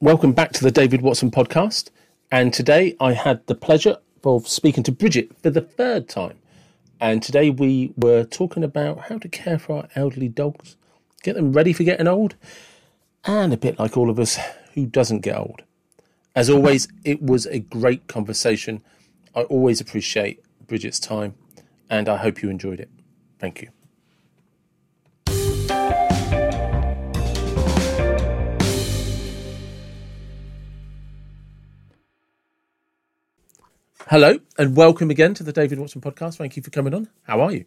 Welcome back to the David Watson podcast. And today I had the pleasure of speaking to Bridget for the third time. And today we were talking about how to care for our elderly dogs, get them ready for getting old, and a bit like all of us, who doesn't get old. As always, it was a great conversation. I always appreciate Bridget's time, and I hope you enjoyed it. Thank you. Hello and welcome again to the David Watson podcast. Thank you for coming on. How are you?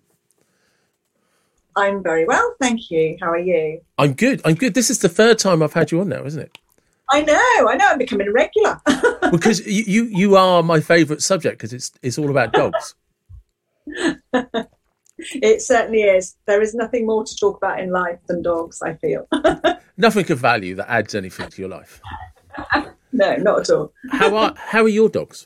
I'm very well, thank you. How are you? I'm good. I'm good. This is the third time I've had you on now, isn't it? I know. I know. I'm becoming a regular. because you, you you are my favourite subject because it's it's all about dogs. it certainly is. There is nothing more to talk about in life than dogs. I feel nothing of value that adds anything to your life. no, not at all. how are how are your dogs?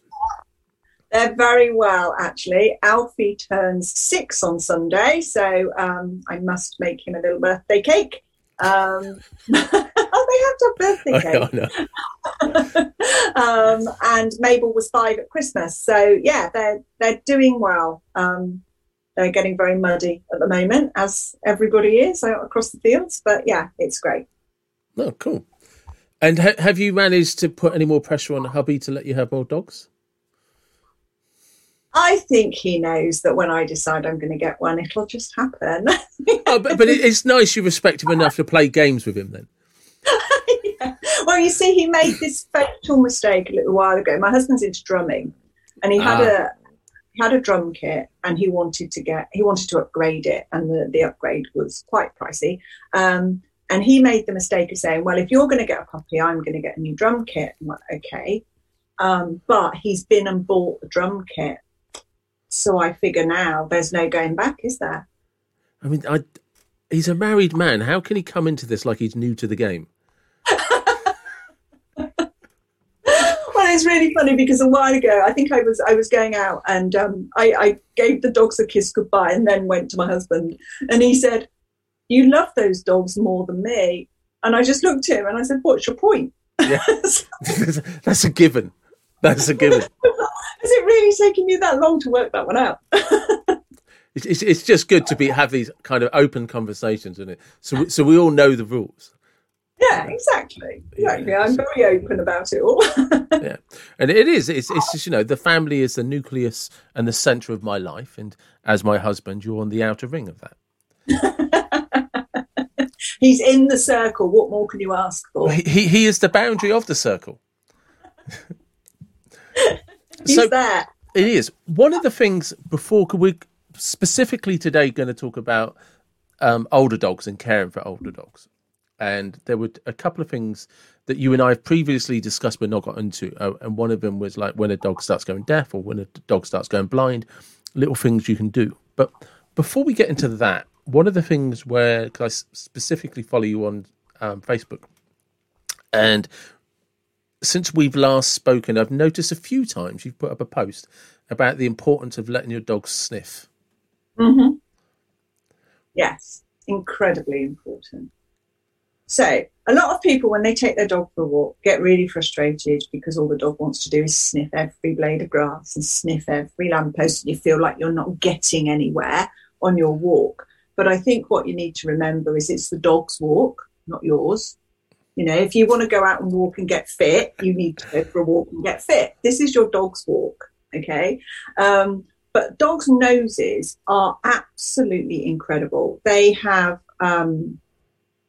They're very well, actually. Alfie turns six on Sunday, so um, I must make him a little birthday cake. Um, oh, they have to have birthday cake. um, and Mabel was five at Christmas, so yeah, they're they're doing well. Um, they're getting very muddy at the moment, as everybody is out across the fields. But yeah, it's great. Oh, cool. And ha- have you managed to put any more pressure on hubby to let you have more dogs? I think he knows that when I decide I'm going to get one, it'll just happen. oh, but, but it's nice you respect him enough to play games with him then. yeah. Well, you see, he made this fatal mistake a little while ago. My husband's into drumming, and he had ah. a he had a drum kit, and he wanted to get he wanted to upgrade it, and the the upgrade was quite pricey. Um, and he made the mistake of saying, "Well, if you're going to get a puppy, I'm going to get a new drum kit." I'm like, okay. Um, but he's been and bought the drum kit so I figure now there's no going back, is there? I mean, I, he's a married man. How can he come into this like he's new to the game? well, it's really funny because a while ago, I think I was I was going out and um, I, I gave the dogs a kiss goodbye and then went to my husband and he said, "You love those dogs more than me." And I just looked at him and I said, "What's your point?" Yeah. That's a given. That's a given. Has it really taken you that long to work that one out? it's, it's, it's just good to be have these kind of open conversations, isn't it? So so we all know the rules. Yeah, exactly. Exactly. Yeah, I'm very open about it all. yeah, and it is. It's it's just you know the family is the nucleus and the centre of my life, and as my husband, you're on the outer ring of that. He's in the circle. What more can you ask for? He he is the boundary of the circle. So there. It is one of the things before could we specifically today going to talk about um, older dogs and caring for older dogs. And there were a couple of things that you and I have previously discussed but not got into. Uh, and one of them was like when a dog starts going deaf or when a dog starts going blind, little things you can do. But before we get into that, one of the things where I specifically follow you on um, Facebook, and since we've last spoken, I've noticed a few times you've put up a post about the importance of letting your dog sniff. Mm-hmm. Yes, incredibly important. So, a lot of people, when they take their dog for a walk, get really frustrated because all the dog wants to do is sniff every blade of grass and sniff every lamppost, and you feel like you're not getting anywhere on your walk. But I think what you need to remember is it's the dog's walk, not yours. You know, if you want to go out and walk and get fit, you need to go for a walk and get fit. This is your dog's walk, okay? Um, but dogs' noses are absolutely incredible. They have um,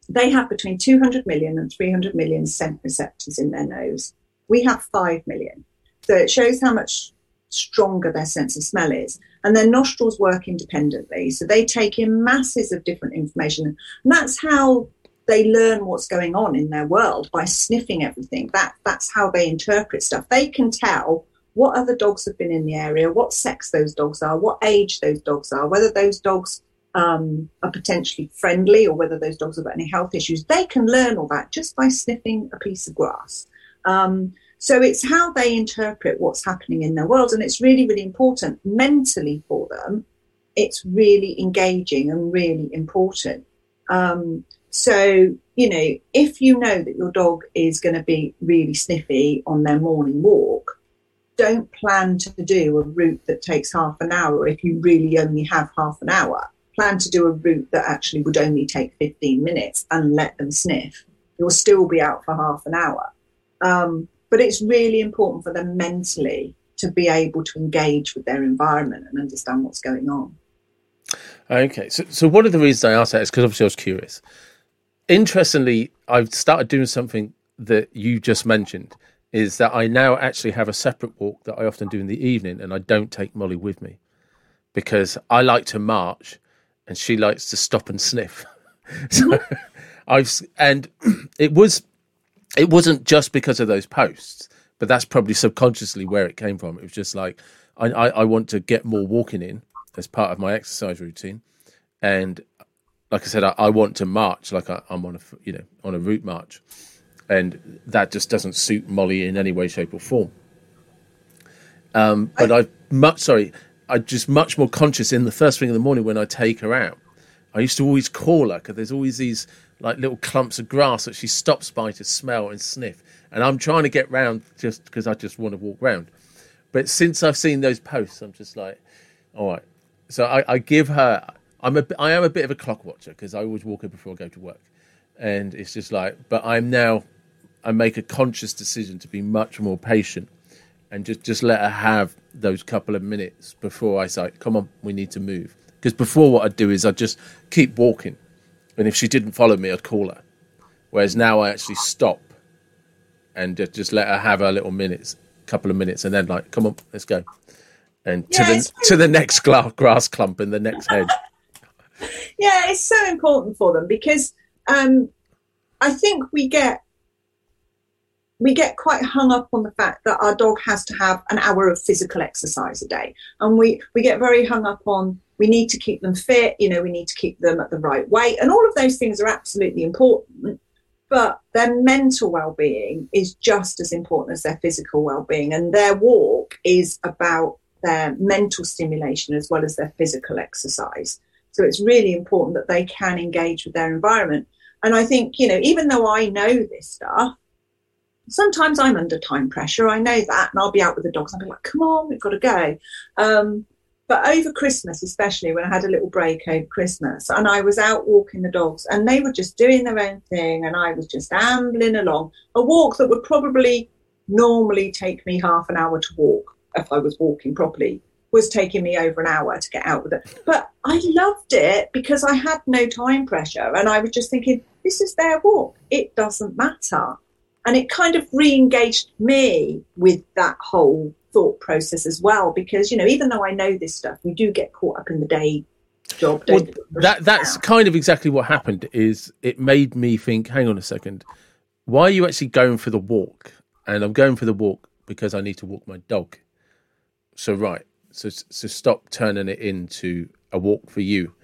they have between 200 million and 300 million scent receptors in their nose. We have 5 million. So it shows how much stronger their sense of smell is. And their nostrils work independently. So they take in masses of different information. And that's how they learn what's going on in their world by sniffing everything. That that's how they interpret stuff. They can tell what other dogs have been in the area, what sex those dogs are, what age those dogs are, whether those dogs um, are potentially friendly or whether those dogs have got any health issues. They can learn all that just by sniffing a piece of grass. Um, so it's how they interpret what's happening in their world, and it's really, really important mentally for them. It's really engaging and really important. Um, so you know, if you know that your dog is going to be really sniffy on their morning walk, don't plan to do a route that takes half an hour if you really only have half an hour. Plan to do a route that actually would only take 15 minutes and let them sniff. You'll still be out for half an hour. Um, but it's really important for them mentally to be able to engage with their environment and understand what's going on. Okay, so so one of the reasons I asked that is because obviously I was curious. Interestingly, I've started doing something that you just mentioned is that I now actually have a separate walk that I often do in the evening, and I don't take Molly with me because I like to march, and she likes to stop and sniff. so I've and it was it wasn't just because of those posts, but that's probably subconsciously where it came from. It was just like I, I, I want to get more walking in as part of my exercise routine, and like I said, I, I want to march like I, am on a you know on a route march, and that just doesn't suit Molly in any way, shape, or form. Um, but I, I much sorry, I just much more conscious in the first thing in the morning when I take her out. I used to always call her because there's always these like little clumps of grass that she stops by to smell and sniff. And I'm trying to get round just because I just want to walk round. But since I've seen those posts, I'm just like, all right. So I, I give her. I'm a. I am a bit of a clock watcher because I always walk in before I go to work, and it's just like. But I'm now. I make a conscious decision to be much more patient, and just just let her have those couple of minutes before I say, "Come on, we need to move." Because before, what I'd do is I'd just keep walking and if she didn't follow me, I'd call her. Whereas now I actually stop and just let her have her little minutes, couple of minutes, and then like, come on, let's go, and to the to the next grass clump in the next hedge. Yeah, it's so important for them because um, I think we get we get quite hung up on the fact that our dog has to have an hour of physical exercise a day, and we we get very hung up on we need to keep them fit, you know, we need to keep them at the right weight. And all of those things are absolutely important. But their mental well being is just as important as their physical well being. And their walk is about their mental stimulation as well as their physical exercise. So it's really important that they can engage with their environment. And I think, you know, even though I know this stuff, sometimes I'm under time pressure. I know that. And I'll be out with the dogs. I'll be like, come on, we've got to go. Um, but over Christmas, especially when I had a little break over Christmas, and I was out walking the dogs, and they were just doing their own thing, and I was just ambling along a walk that would probably normally take me half an hour to walk if I was walking properly was taking me over an hour to get out with it. But I loved it because I had no time pressure and I was just thinking, this is their walk. It doesn't matter. And it kind of re engaged me with that whole thought process as well because you know even though I know this stuff, you do get caught up in the day job. Well, that that's kind of exactly what happened. Is it made me think? Hang on a second. Why are you actually going for the walk? And I'm going for the walk because I need to walk my dog. So right. So so stop turning it into a walk for you,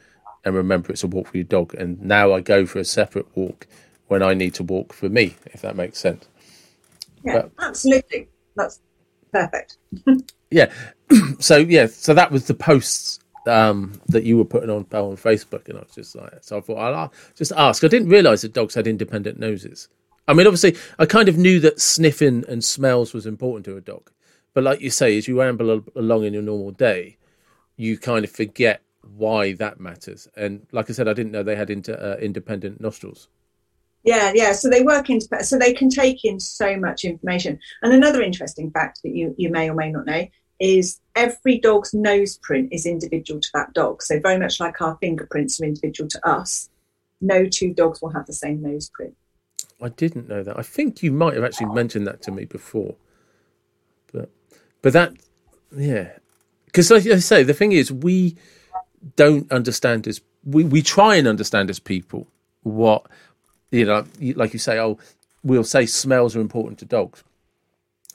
and remember it's a walk for your dog. And now I go for a separate walk when I need to walk for me, if that makes sense. Yeah, but, absolutely. That's perfect. yeah. so yeah, so that was the posts um, that you were putting on on Facebook, and I was just like, so I thought I'll just ask. I didn't realise that dogs had independent noses. I mean, obviously, I kind of knew that sniffing and smells was important to a dog, but like you say, as you amble along in your normal day, you kind of forget why that matters. And like I said, I didn't know they had inter, uh, independent nostrils. Yeah, yeah. So they work into so they can take in so much information. And another interesting fact that you you may or may not know is every dog's nose print is individual to that dog. So very much like our fingerprints are individual to us, no two dogs will have the same nose print. I didn't know that. I think you might have actually mentioned that to me before. But that yeah. Because like I say, the thing is we don't understand as we, we try and understand as people what you know, like you say, oh, we'll say smells are important to dogs,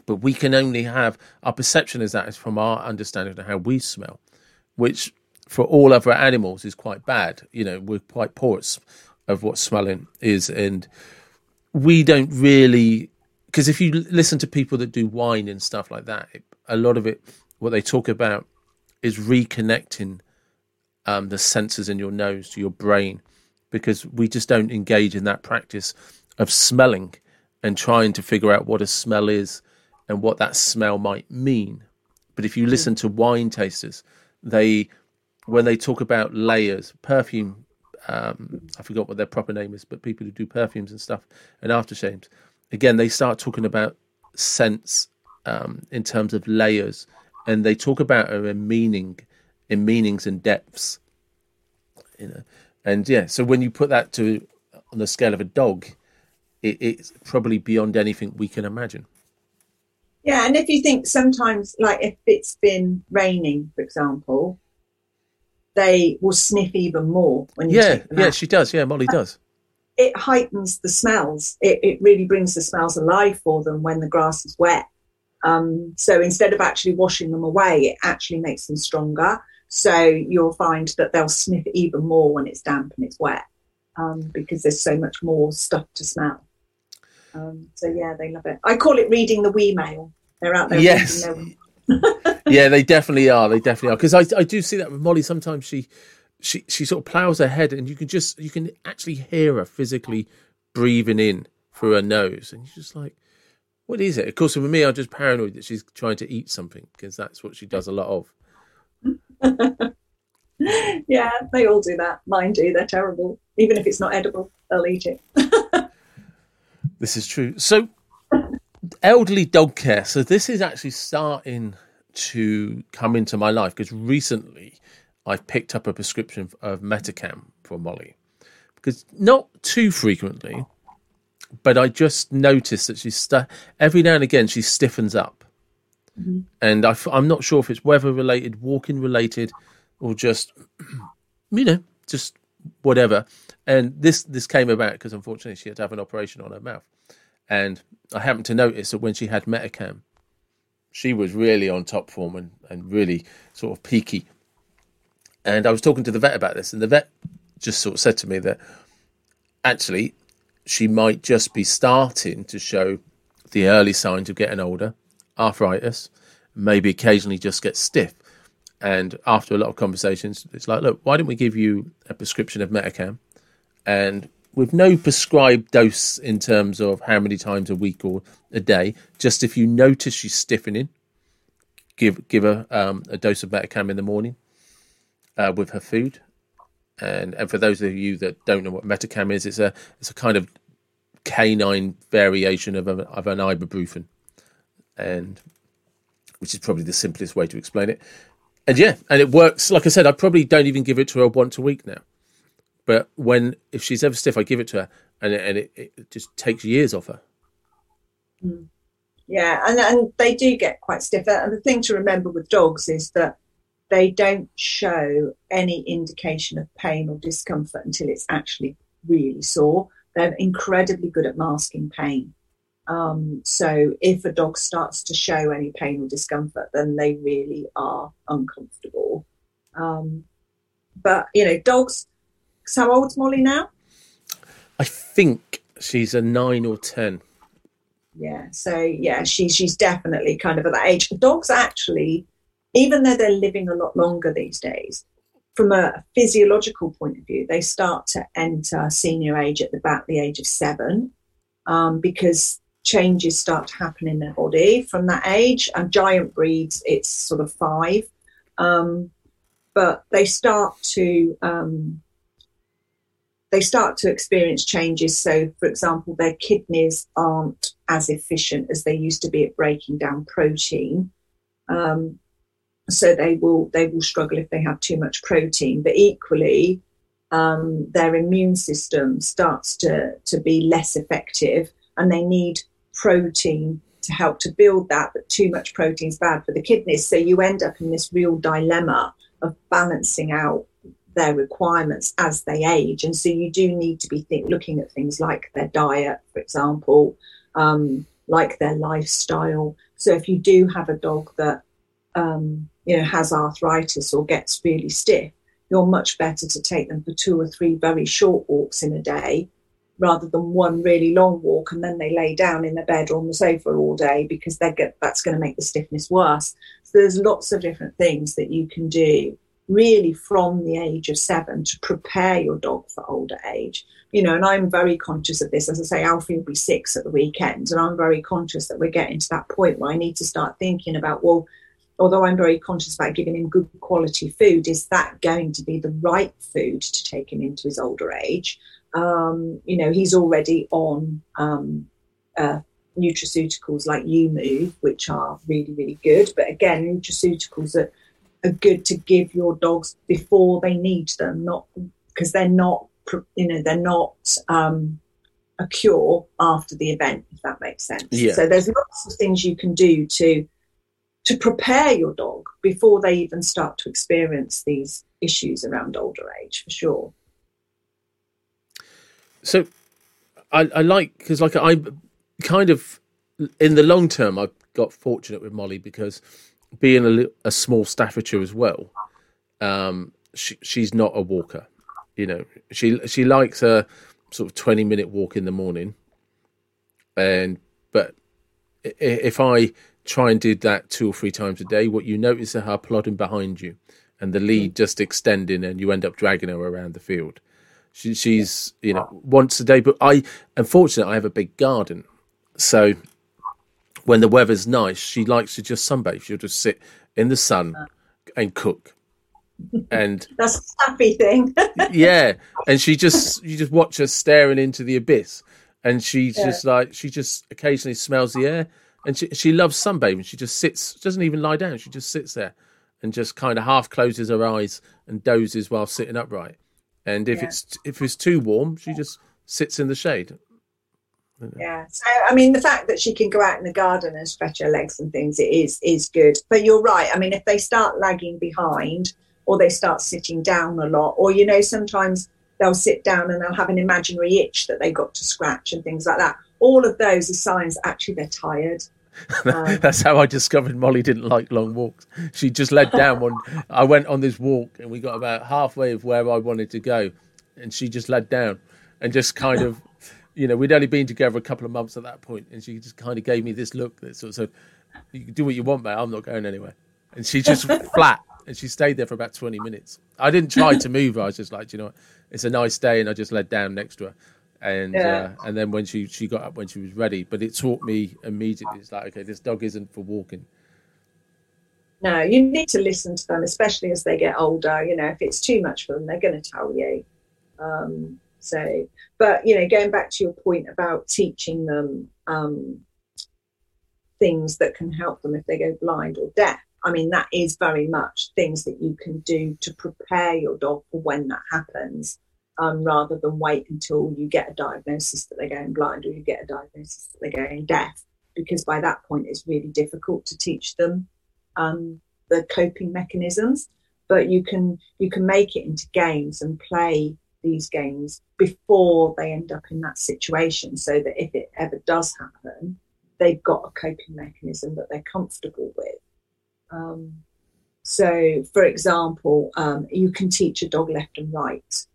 but we can only have our perception is that is from our understanding of how we smell, which for all other animals is quite bad. You know, we're quite poor of what smelling is, and we don't really because if you listen to people that do wine and stuff like that, it, a lot of it, what they talk about is reconnecting um, the senses in your nose to your brain because we just don't engage in that practice of smelling and trying to figure out what a smell is and what that smell might mean. But if you mm. listen to wine tasters, they when they talk about layers, perfume, um, I forgot what their proper name is, but people who do perfumes and stuff and aftershaves, again, they start talking about scents um, in terms of layers, and they talk about it in meaning, in meanings and depths. You know, and yeah, so when you put that to on the scale of a dog, it, it's probably beyond anything we can imagine. Yeah, and if you think sometimes, like if it's been raining, for example, they will sniff even more when you yeah, yeah, she does. Yeah, Molly does. It heightens the smells. It, it really brings the smells alive for them when the grass is wet. Um, so instead of actually washing them away, it actually makes them stronger. So you'll find that they'll sniff even more when it's damp and it's wet um, because there's so much more stuff to smell. Um, so yeah, they love it. I call it reading the wee mail. They're out there. Yes. yeah, they definitely are. They definitely are. Because I, I do see that with Molly. Sometimes she, she, she sort of plows ahead, and you can just you can actually hear her physically breathing in through her nose, and you're just like, what is it? Of course, for me, I'm just paranoid that she's trying to eat something because that's what she does a lot of. yeah, they all do that. Mine do. They're terrible. Even if it's not edible, they'll eat it. this is true. So, elderly dog care. So this is actually starting to come into my life because recently I've picked up a prescription of Metacam for Molly because not too frequently, but I just noticed that she's stu- every now and again she stiffens up, mm-hmm. and I f- I'm not sure if it's weather related, walking related, or just you know just whatever. And this this came about because unfortunately she had to have an operation on her mouth. And I happened to notice that when she had Metacam, she was really on top form and, and really sort of peaky. And I was talking to the vet about this, and the vet just sort of said to me that actually she might just be starting to show the early signs of getting older, arthritis, maybe occasionally just get stiff. And after a lot of conversations, it's like, look, why don't we give you a prescription of Metacam? And with no prescribed dose in terms of how many times a week or a day. Just if you notice she's stiffening, give give her um, a dose of Metacam in the morning uh, with her food. And and for those of you that don't know what Metacam is, it's a it's a kind of canine variation of a, of an ibuprofen, and which is probably the simplest way to explain it. And yeah, and it works. Like I said, I probably don't even give it to her once a week now. But when if she's ever stiff, I give it to her, and it, and it, it just takes years off her. Mm. Yeah, and and they do get quite stiff. And the thing to remember with dogs is that they don't show any indication of pain or discomfort until it's actually really sore. They're incredibly good at masking pain. Um, so if a dog starts to show any pain or discomfort, then they really are uncomfortable. Um, but you know, dogs how old's Molly now? I think she's a nine or ten. Yeah, so yeah, she, she's definitely kind of at that age. Dogs actually, even though they're living a lot longer these days, from a physiological point of view, they start to enter senior age at about the age of seven um, because changes start to happen in their body from that age. And giant breeds, it's sort of five. Um, but they start to um, they start to experience changes. So, for example, their kidneys aren't as efficient as they used to be at breaking down protein. Um, so they will they will struggle if they have too much protein. But equally, um, their immune system starts to to be less effective, and they need protein to help to build that. But too much protein is bad for the kidneys. So you end up in this real dilemma of balancing out their requirements as they age. And so you do need to be think, looking at things like their diet, for example, um, like their lifestyle. So if you do have a dog that um, you know has arthritis or gets really stiff, you're much better to take them for two or three very short walks in a day rather than one really long walk and then they lay down in the bed or on the sofa all day because they get that's going to make the stiffness worse. So there's lots of different things that you can do really from the age of seven to prepare your dog for older age. You know, and I'm very conscious of this. As I say, Alfie will be six at the weekend, and I'm very conscious that we're getting to that point where I need to start thinking about, well, although I'm very conscious about giving him good quality food, is that going to be the right food to take him into his older age? Um, you know, he's already on um, uh, nutraceuticals like YuMOVE, which are really, really good. But again, nutraceuticals are, are good to give your dogs before they need them, not because they're not, you know, they're not um, a cure after the event, if that makes sense. Yeah. So there's lots of things you can do to to prepare your dog before they even start to experience these issues around older age, for sure. So, I, I like because like I kind of in the long term I got fortunate with Molly because being a, a small Staffordshire as well, um, she, she's not a walker. You know, she she likes a sort of twenty minute walk in the morning, and but if I try and do that two or three times a day, what you notice is her plodding behind you and the lead mm. just extending and you end up dragging her around the field. She, she's, you know, once a day. But I, unfortunately, I have a big garden. So when the weather's nice, she likes to just sunbathe. She'll just sit in the sun and cook. And that's a happy thing. yeah. And she just, you just watch her staring into the abyss. And she's yeah. just like, she just occasionally smells the air and she she loves sunbathing. She just sits, doesn't even lie down. She just sits there and just kind of half closes her eyes and dozes while sitting upright. And if yeah. it's if it's too warm, she just sits in the shade. Yeah. So I mean, the fact that she can go out in the garden and stretch her legs and things, it is is good. But you're right. I mean, if they start lagging behind, or they start sitting down a lot, or you know, sometimes they'll sit down and they'll have an imaginary itch that they got to scratch and things like that. All of those are signs actually they're tired. Um, That's how I discovered Molly didn't like long walks. She just led down one. I went on this walk and we got about halfway of where I wanted to go, and she just led down and just kind of, you know, we'd only been together a couple of months at that point, and she just kind of gave me this look that sort of said, "You can do what you want, mate. I'm not going anywhere." And she just flat, and she stayed there for about twenty minutes. I didn't try to move her. I was just like, you know, what? it's a nice day, and I just led down next to her and yeah. uh, and then when she she got up when she was ready but it taught me immediately it's like okay this dog isn't for walking. No you need to listen to them especially as they get older you know if it's too much for them they're going to tell you. Um, so but you know going back to your point about teaching them um, things that can help them if they go blind or deaf I mean, that is very much things that you can do to prepare your dog for when that happens um, rather than wait until you get a diagnosis that they're going blind or you get a diagnosis that they're going deaf, because by that point it's really difficult to teach them um, the coping mechanisms. But you can you can make it into games and play these games before they end up in that situation, so that if it ever does happen, they've got a coping mechanism that they're comfortable with. Um, so, for example, um, you can teach a dog left and right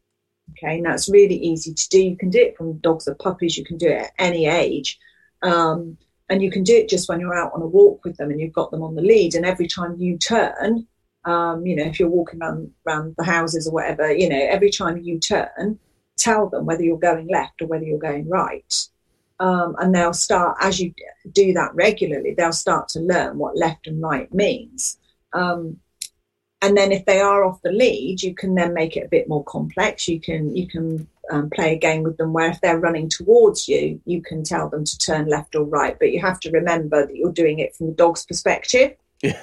Okay, now that's really easy to do. You can do it from dogs or puppies. You can do it at any age, um, and you can do it just when you're out on a walk with them and you've got them on the lead. And every time you turn, um, you know, if you're walking around, around the houses or whatever, you know, every time you turn, tell them whether you're going left or whether you're going right. Um, and they'll start as you do that regularly. They'll start to learn what left and right means. Um, and then if they are off the lead, you can then make it a bit more complex. You can you can um, play a game with them where if they're running towards you, you can tell them to turn left or right. But you have to remember that you're doing it from the dog's perspective. so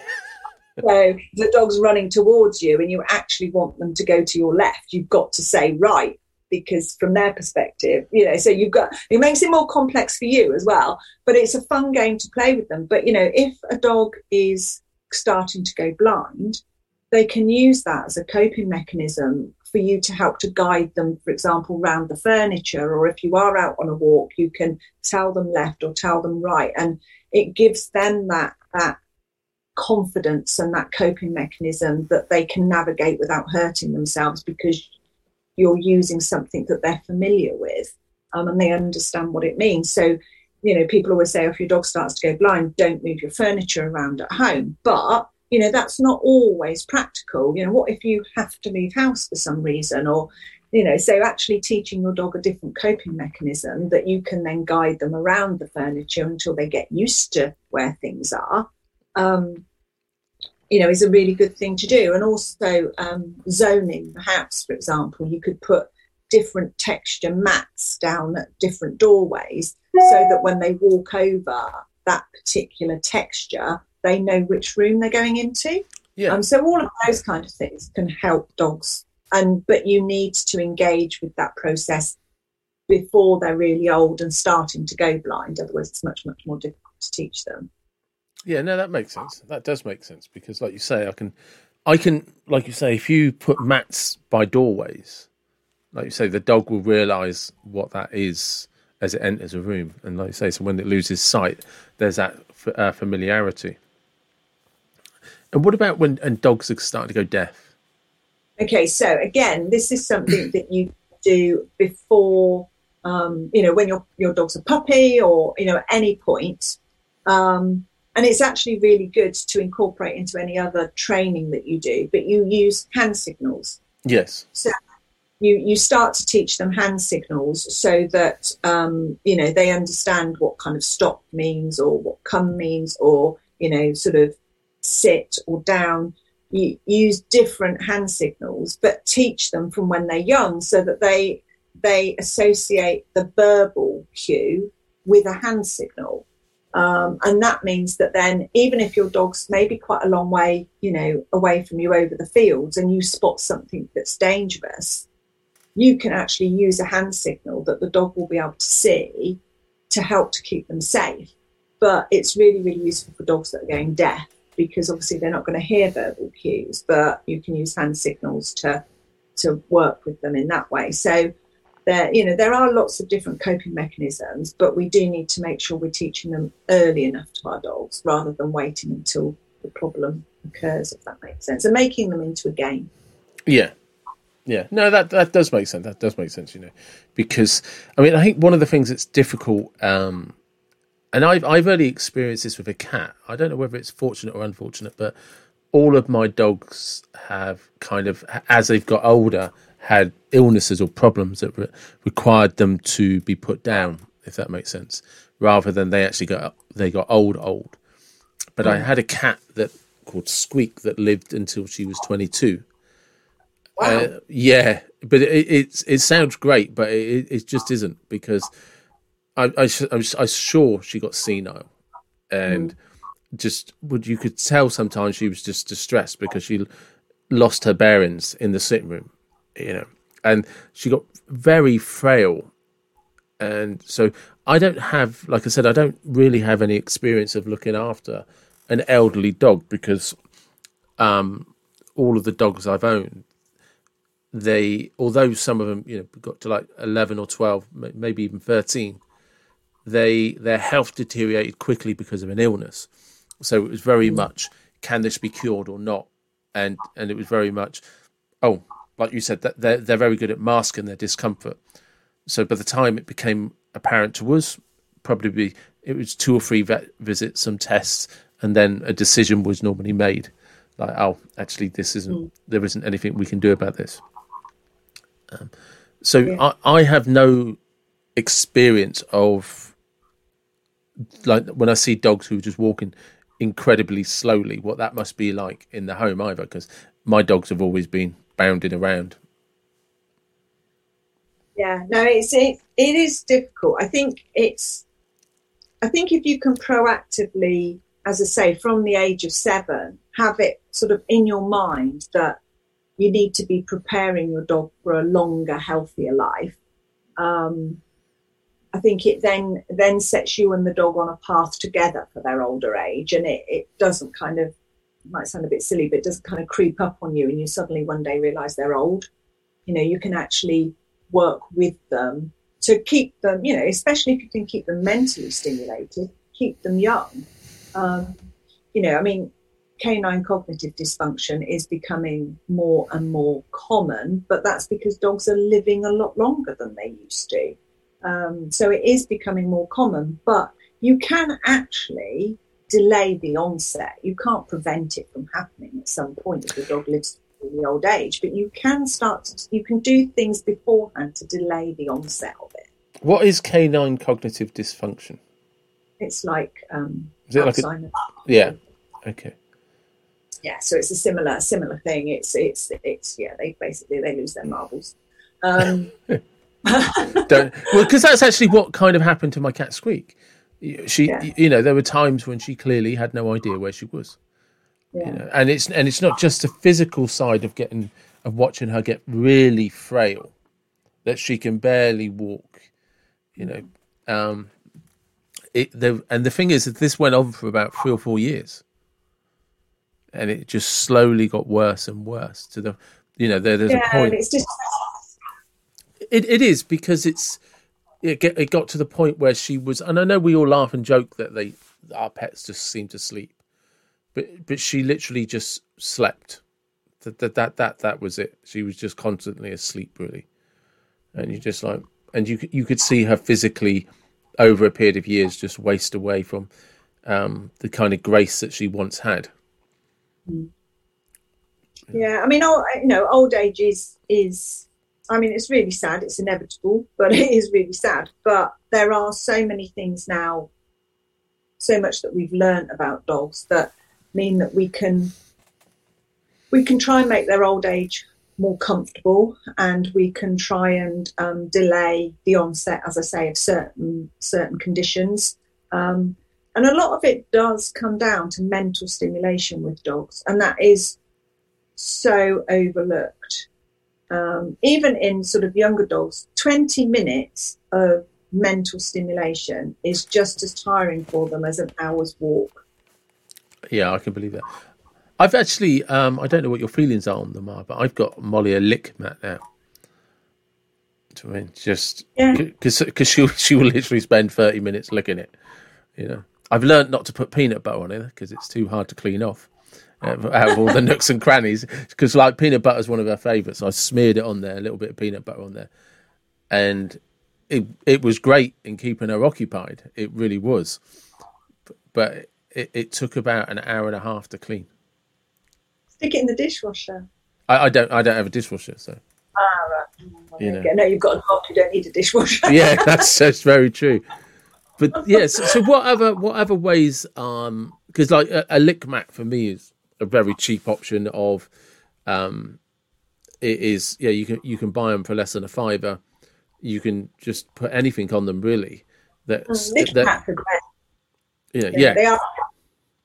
the dog's running towards you, and you actually want them to go to your left. You've got to say right because from their perspective, you know, so you've got it makes it more complex for you as well. But it's a fun game to play with them. But you know, if a dog is starting to go blind they can use that as a coping mechanism for you to help to guide them, for example, around the furniture, or if you are out on a walk, you can tell them left or tell them right. And it gives them that that confidence and that coping mechanism that they can navigate without hurting themselves because you're using something that they're familiar with um, and they understand what it means. So, you know, people always say, oh, if your dog starts to go blind, don't move your furniture around at home. But you know, that's not always practical. You know, what if you have to leave house for some reason? Or you know so actually teaching your dog a different coping mechanism that you can then guide them around the furniture until they get used to where things are um, you know is a really good thing to do. And also um, zoning the house for example. You could put different texture mats down at different doorways so that when they walk over that particular texture they know which room they're going into yeah. Um, so all of those kind of things can help dogs, and but you need to engage with that process before they're really old and starting to go blind. Otherwise, it's much much more difficult to teach them. Yeah, no, that makes sense. That does make sense because, like you say, I can, I can, like you say, if you put mats by doorways, like you say, the dog will realise what that is as it enters a room, and like you say, so when it loses sight, there's that uh, familiarity. And what about when and dogs are starting to go deaf? Okay, so again, this is something that you do before, um, you know, when your your dog's a puppy or you know at any point. Um, and it's actually really good to incorporate into any other training that you do. But you use hand signals. Yes. So you you start to teach them hand signals so that um, you know they understand what kind of stop means or what come means or you know sort of sit or down. You use different hand signals, but teach them from when they're young so that they they associate the verbal cue with a hand signal. Um, and that means that then, even if your dog's maybe quite a long way, you know, away from you over the fields, and you spot something that's dangerous, you can actually use a hand signal that the dog will be able to see to help to keep them safe. But it's really, really useful for dogs that are going deaf because obviously they're not going to hear verbal cues, but you can use hand signals to to work with them in that way. So there, you know, there are lots of different coping mechanisms, but we do need to make sure we're teaching them early enough to our dogs rather than waiting until the problem occurs, if that makes sense, and making them into a game. Yeah. Yeah, no, that that does make sense. That does make sense, you know, because I mean, I think one of the things that's difficult um, and I've I've only experienced this with a cat. I don't know whether it's fortunate or unfortunate, but all of my dogs have kind of, as they've got older, had illnesses or problems that re- required them to be put down, if that makes sense, rather than they actually got they got old old. But I had a cat that called Squeak that lived until she was twenty two. Wow. Uh, yeah, but it, it, it sounds great, but it, it just isn't because I, I, I was, I was sure she got senile, and mm. just would you could tell sometimes she was just distressed because she lost her bearings in the sitting room, you know, and she got very frail, and so I don't have, like I said, I don't really have any experience of looking after an elderly dog because um, all of the dogs I've owned they although some of them you know got to like 11 or 12 maybe even 13 they their health deteriorated quickly because of an illness. So it was very mm. much can this be cured or not, and and it was very much oh like you said that they're they're very good at masking their discomfort. So by the time it became apparent to us, probably it was two or three vet visits, some tests, and then a decision was normally made. Like oh actually this isn't mm. there isn't anything we can do about this. Um, so yeah. I, I have no experience of like when I see dogs who are just walking incredibly slowly, what that must be like in the home either, because my dogs have always been bounding around. Yeah, no, it's it, it is difficult. I think it's I think if you can proactively, as I say, from the age of seven, have it sort of in your mind that you need to be preparing your dog for a longer, healthier life. Um, I think it then then sets you and the dog on a path together for their older age, and it, it doesn't kind of might sound a bit silly, but it doesn't kind of creep up on you, and you suddenly one day realise they're old. You know, you can actually work with them to keep them. You know, especially if you can keep them mentally stimulated, keep them young. Um, you know, I mean, canine cognitive dysfunction is becoming more and more common, but that's because dogs are living a lot longer than they used to. Um, so it is becoming more common, but you can actually delay the onset. You can't prevent it from happening at some point if the dog lives in the old age, but you can start. To, you can do things beforehand to delay the onset of it. What is canine cognitive dysfunction? It's like um, Is it like a, Alzheimer's. yeah? Okay. yeah, so it's a similar similar thing. It's it's it's yeah. They basically they lose their marbles. Um, Don't well because that's actually what kind of happened to my cat Squeak. She, Yeah. you know, there were times when she clearly had no idea where she was. yeah. you know and it's and it's not just the physical side of getting of watching her get really frail that she can barely walk you know um it the and the thing is that this went on for about three or four years and it just slowly got worse and worse to the you know there, there's a yeah, point and it's just it, it is because it's it, get, it got to the point where she was and i know we all laugh and joke that they our pets just seem to sleep but but she literally just slept. That that that that, that was it. She was just constantly asleep really. And you just like and you could- you could see her physically over a period of years just waste away from um the kind of grace that she once had. Yeah, I mean, old, you know, old age is is. I mean, it's really sad. It's inevitable, but it is really sad. But there are so many things now, so much that we've learned about dogs that mean that we can we can try and make their old age more comfortable, and we can try and um, delay the onset, as I say, of certain certain conditions. Um, and a lot of it does come down to mental stimulation with dogs, and that is so overlooked. Um, even in sort of younger dogs, 20 minutes of mental stimulation is just as tiring for them as an hour's walk. Yeah, I can believe that. I've actually, um, I don't know what your feelings are on them, are, but I've got Molly a lick mat now. I mean, just because because she she will literally spend thirty minutes licking it. You know, I've learned not to put peanut butter on it because it's too hard to clean off out of all the nooks and crannies. Because like peanut butter is one of her favourites, so I smeared it on there, a little bit of peanut butter on there, and it it was great in keeping her occupied. It really was, but it, it took about an hour and a half to clean. Stick it in the dishwasher. I, I don't I don't have a dishwasher, so Ah, right. You You know. know. No, you've got a dog, you don't need a dishwasher. yeah, that's that's very true. But yes, so, so what other what other ways? Um, because like a, a lick mat for me is a very cheap option. Of, um, it is yeah you can you can buy them for less than a fiver. You can just put anything on them really. That's Lick that mats yeah Yeah, yeah they are.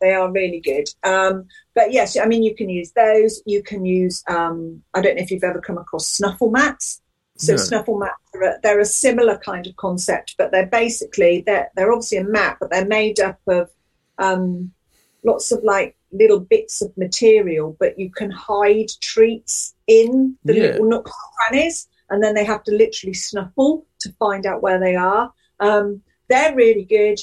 They are really good. Um, but yes, I mean, you can use those. You can use. Um, I don't know if you've ever come across snuffle mats. So No. snuffle mats are a, they're a similar kind of concept, but they're basically they're they're obviously a mat, but they're made up of um, lots of like little bits of material, but you can hide treats in the Yeah. little nooks and crannies, and then they have to literally snuffle to find out where they are. Um, they're really good.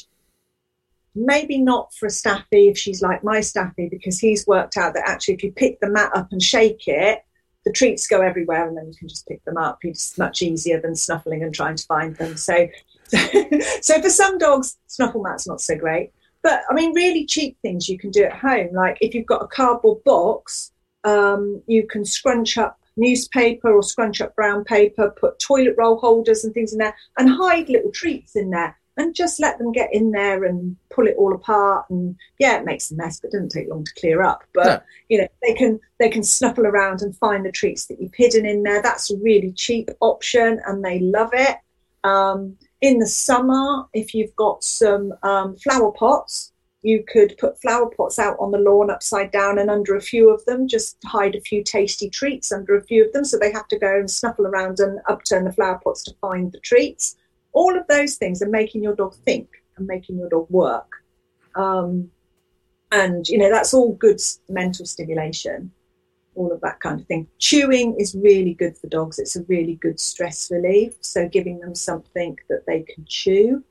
Maybe not for a staffy if she's like my staffy, because he's worked out that actually if you pick the mat up and shake it, the treats go everywhere, and then you can just pick them up. It's much easier than snuffling and trying to find them. So, so for some dogs, snuffle mat's not so great. But I mean, really cheap things you can do at home. Like if you've got a cardboard box, um, you can scrunch up newspaper or scrunch up brown paper, put toilet roll holders and things in there, and hide little treats in there, and just let them get in there and pull it all apart. And yeah, it makes a mess, but it doesn't take long to clear up. But No. you know, they can they can snuffle around and find the treats that you've hidden in there. That's a really cheap option, and they love it. Um, in the summer, if you've got some um, flower pots, you could put flower pots out on the lawn upside down and under a few of them, just hide a few tasty treats under a few of them. So they have to go and snuffle around and upturn the flower pots to find the treats. All of those things are making your dog think and making your dog work. Um, and, you know, that's all good mental stimulation, all of that kind of thing. Chewing is really good for dogs. It's a really good stress relief. So giving them something that they can chew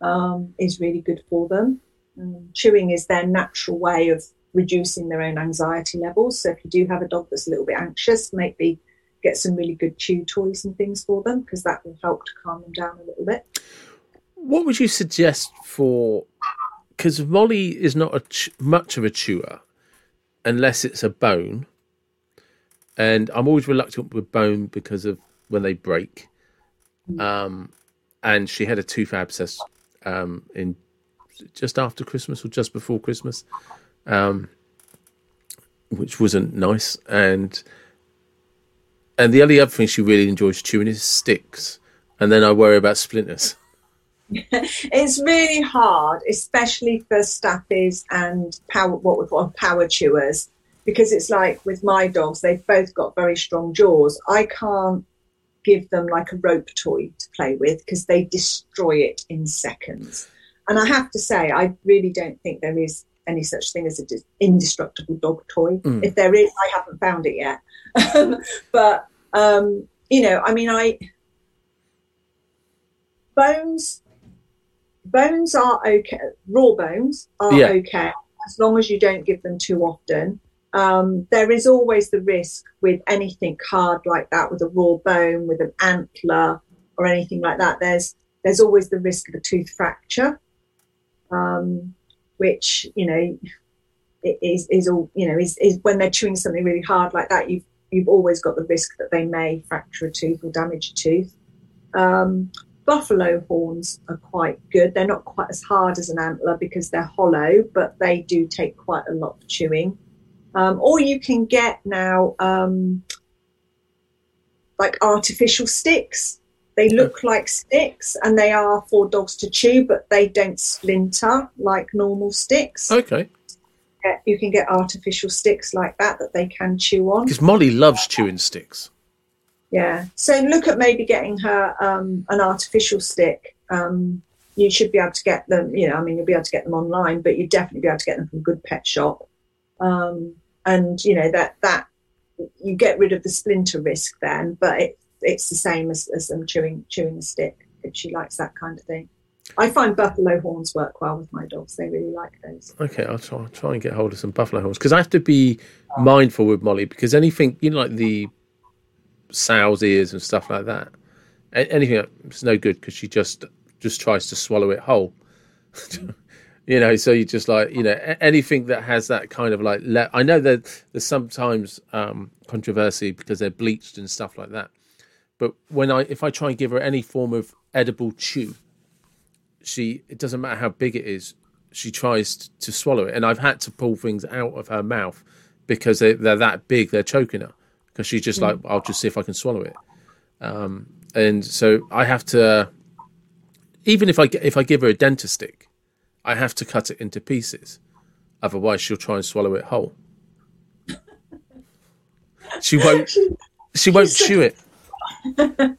um, is really good for them. Um, chewing is their natural way of reducing their own anxiety levels. So if you do have a dog that's a little bit anxious, maybe get some really good chew toys and things for them because that will help to calm them down a little bit. What would you suggest for because Molly is not ch- much of a chewer unless it's a bone, and I'm always reluctant with bone because of when they break. Um, and she had a tooth abscess um, in just after Christmas or just before Christmas, um, which wasn't nice. And and the only other thing she really enjoys chewing is sticks. And then I worry about splinters. it's really hard, especially for staffies and power what we call power chewers, because it's like with my dogs, they've both got very strong jaws. I can't give them like a rope toy to play with because they destroy it in seconds. And I have to say, I really don't think there is any such thing as an indestructible dog toy. Mm. If there is, I haven't found it yet. but um, you know, I mean, I bones bones are okay. Raw bones are yeah. okay as long as you don't give them too often. Um, there is always the risk with anything hard like that, with a raw bone, with an antler, or anything like that. There's there's always the risk of a tooth fracture, um, which you know is is all you know is, is when they're chewing something really hard like that. You've you've always got the risk that they may fracture a tooth or damage a tooth. Um, buffalo horns are quite good. They're not quite as hard as an antler because they're hollow, but they do take quite a lot of chewing. Um, or you can get now um, like artificial sticks. They look like sticks and they are for dogs to chew, but they don't splinter like normal sticks. Okay. You can get artificial sticks like that that they can chew on. Because Molly loves chewing sticks. Yeah. So look at maybe getting her um, an artificial stick. Um, you should be able to get them, you know, I mean, you'll be able to get them online, but you'd definitely be able to get them from a good pet shop. Um, and you know that that you get rid of the splinter risk then, but it, it's the same as, as them chewing chewing a stick if she likes that kind of thing. I find buffalo horns work well with my dogs. They really like those. Okay, I'll try, I'll try and get hold of some buffalo horns because I have to be mindful with Molly because anything you know, like the sow's ears and stuff like that, anything it's no good because she just just tries to swallow it whole. you know so you just like you know anything that has that kind of like le- i know that there's sometimes um controversy because they're bleached and stuff like that. But when i if i try and give her any form of edible chew she it doesn't matter how big it is she tries to, to swallow it. And i've had to pull things out of her mouth because they, are that big they're choking her because she's just mm. like i'll just see if i can swallow it. Um and so i have to even if i if i give her a Dentastix I have to cut it into pieces. Otherwise, she'll try and swallow it whole. She won't. She won't chew it.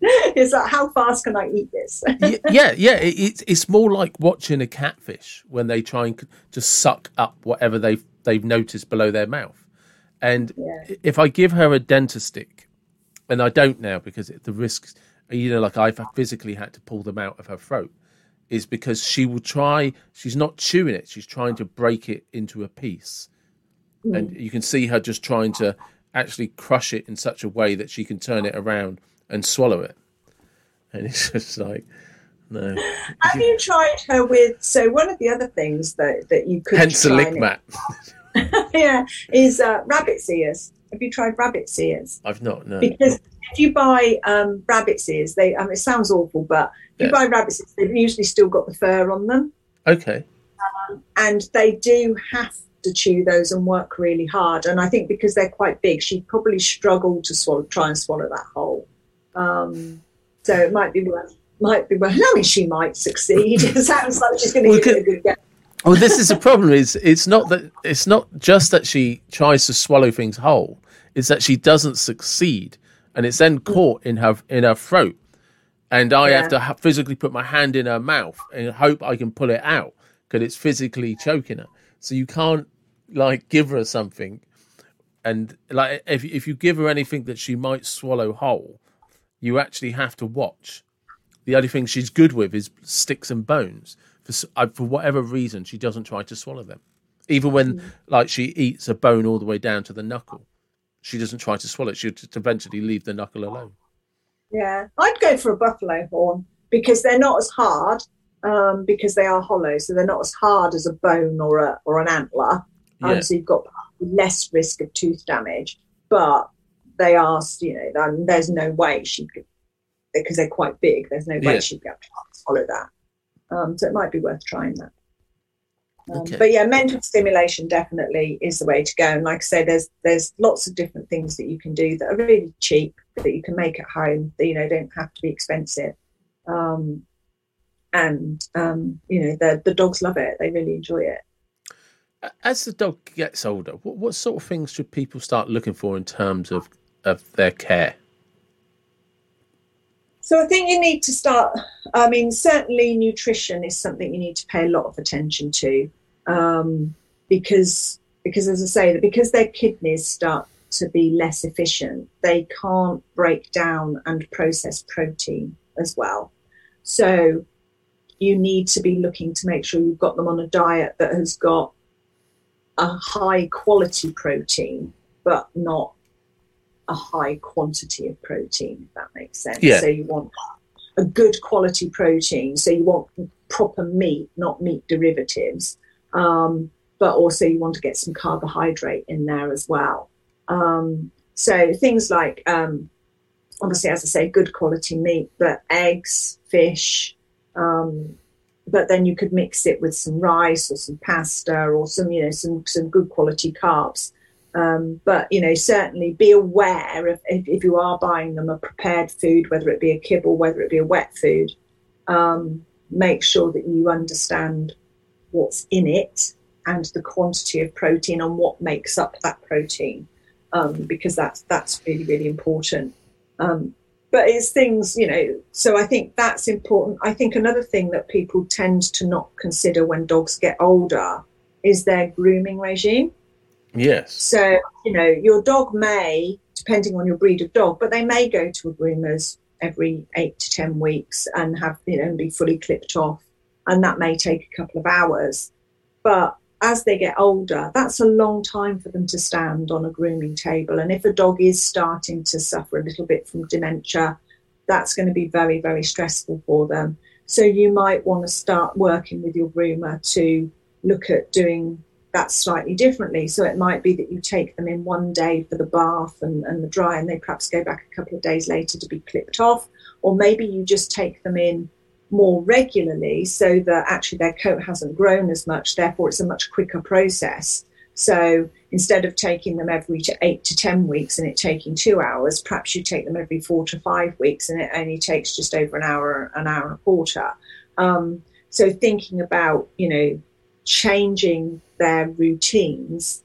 It's like, how fast can I eat this? yeah, yeah. It, it's more like watching a catfish when they try and just suck up whatever they've they've noticed below their mouth. And yeah. if I give her a Dentastix, and I don't now because the risks, you know, like I've physically had to pull them out of her throat is because she will try she's not chewing it she's trying to break it into a piece. Mm. and you can see her just trying to actually crush it in such a way that she can turn it around and swallow it. And it's just like no. Have you tried her with so one of the other things that that you could lick mat. Yeah is uh, rabbit's ears have you tried rabbit's ears i've not no because if you buy um, rabbit's ears, they I mean, it sounds awful, but if yeah. you buy rabbit's ears, they've usually still got the fur on them. Okay. Um, and they do have to chew those and work really hard. And I think because they're quite big, she'd probably struggle to swallow, try and swallow that whole. Um, so it might be worth. Might be worth. I mean, she might succeed. it sounds like she's going to well, give it a good go. Well, this is the problem. Is it's not that it's not just that she tries to swallow things whole. It's that she doesn't succeed and it's then mm. caught in her in her throat, and I yeah. have to ha- physically put my hand in her mouth and hope I can pull it out because it's physically choking her. So you can't like give her something, and like if if you give her anything that she might swallow whole, you actually have to watch. The only thing she's good with is sticks and bones. For uh, for whatever reason, she doesn't try to swallow them, even when mm. like she eats a bone all the way down to the knuckle she doesn't try to swallow it. She'll just eventually leave the knuckle alone. Yeah, I'd go for a buffalo horn because they're not as hard um, because they are hollow, so they're not as hard as a bone or a or an antler. Um, Yeah. So you've got less risk of tooth damage, but they are, you know, um, there's no way she could because they're quite big. There's no way Yeah. she'd be able to swallow that. Um, so it might be worth trying that. Um, Okay. But yeah, mental stimulation definitely is the way to go. And like I say, there's there's lots of different things that you can do that are really cheap that you can make at home. That you know don't have to be expensive. Um, and um, you know the the dogs love it; they really enjoy it. As the dog gets older, what, what sort of things should people start looking for in terms of, of their care? So I think you need to start. I mean, certainly nutrition is something you need to pay a lot of attention to, um, because because as I say, because their kidneys start to be less efficient, they can't break down and process protein as well. So you need to be looking to make sure you've got them on a diet that has got a high quality protein, but not a high quantity of protein, if that makes sense. Yeah. So you want a good quality protein. So you want proper meat, not meat derivatives. Um, but also you want to get some carbohydrate in there as well. Um, so things like, um, obviously, as I say, good quality meat, but eggs, fish, um, but then you could mix it with some rice or some pasta or some, you know, some some good quality carbs. Um, but you know, certainly be aware of if, if you are buying them a prepared food, whether it be a kibble, whether it be a wet food. Um, make sure that you understand what's in it and the quantity of protein and what makes up that protein, um, because that's that's really really important. Um, but it's things, you know, so I think that's important. I think another thing that people tend to not consider when dogs get older is their grooming regime. Yes. So, you know, your dog may, depending on your breed of dog, but they may go to a groomer's every eight to 10 weeks and have, you know, be fully clipped off. And that may take a couple of hours. But as they get older, that's a long time for them to stand on a grooming table. And if a dog is starting to suffer a little bit from dementia, that's going to be very, very stressful for them. So you might want to start working with your groomer to look at doing that slightly differently. So it might be that you take them in one day for the bath and, and the dry, and they perhaps go back a couple of days later to be clipped off. Or maybe you just take them in more regularly so that actually their coat hasn't grown as much, therefore it's a much quicker process. So instead of taking them every to eight to 10 weeks and it taking two hours, perhaps you take them every four to five weeks and it only takes just over an hour, an hour and a quarter. Um, so thinking about, you know, changing their routines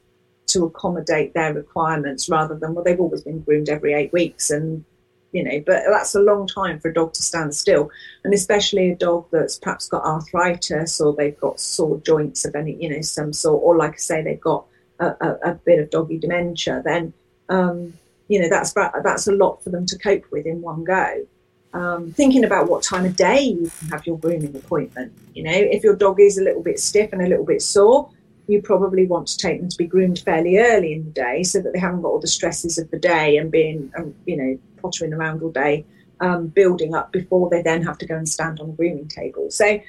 to accommodate their requirements rather than, well, they've always been groomed every eight weeks and you know, but that's a long time for a dog to stand still, and especially a dog that's perhaps got arthritis or they've got sore joints of any, you know, some sort, or like I say, they've got a, a, a bit of doggy dementia. Then, um, you know, that's that's a lot for them to cope with in one go. Um, thinking about what time of day you can have your grooming appointment. You know, if your dog is a little bit stiff and a little bit sore, you probably want to take them to be groomed fairly early in the day so that they haven't got all the stresses of the day and being, um, you know, pottering around all day, um, building up before they then have to go and stand on a grooming table. So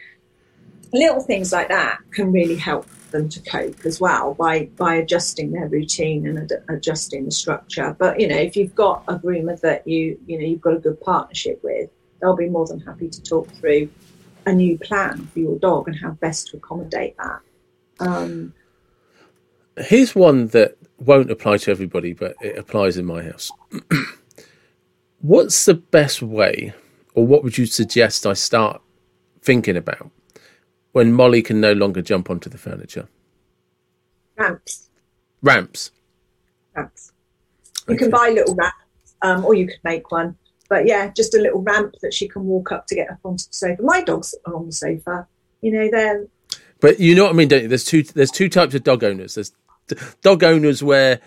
little things like that can really help them to cope as well by by adjusting their routine and ad- adjusting the structure. But you know, if you've got a groomer that you you know you've got a good partnership with, they'll be more than happy to talk through a new plan for your dog and how best to accommodate that. Um, Here's one that won't apply to everybody, but it applies in my house. What's the best way, or what would you suggest I start thinking about when Molly can no longer jump onto the furniture? ramps, Ramps. ramps. You can buy little ramps, um, or you could make one. But yeah, just a little ramp that she can walk up to get up onto the sofa. My dogs are on the sofa. You know, they're But you know what I mean, don't you? There's two. There's two types of dog owners. There's d- dog owners where,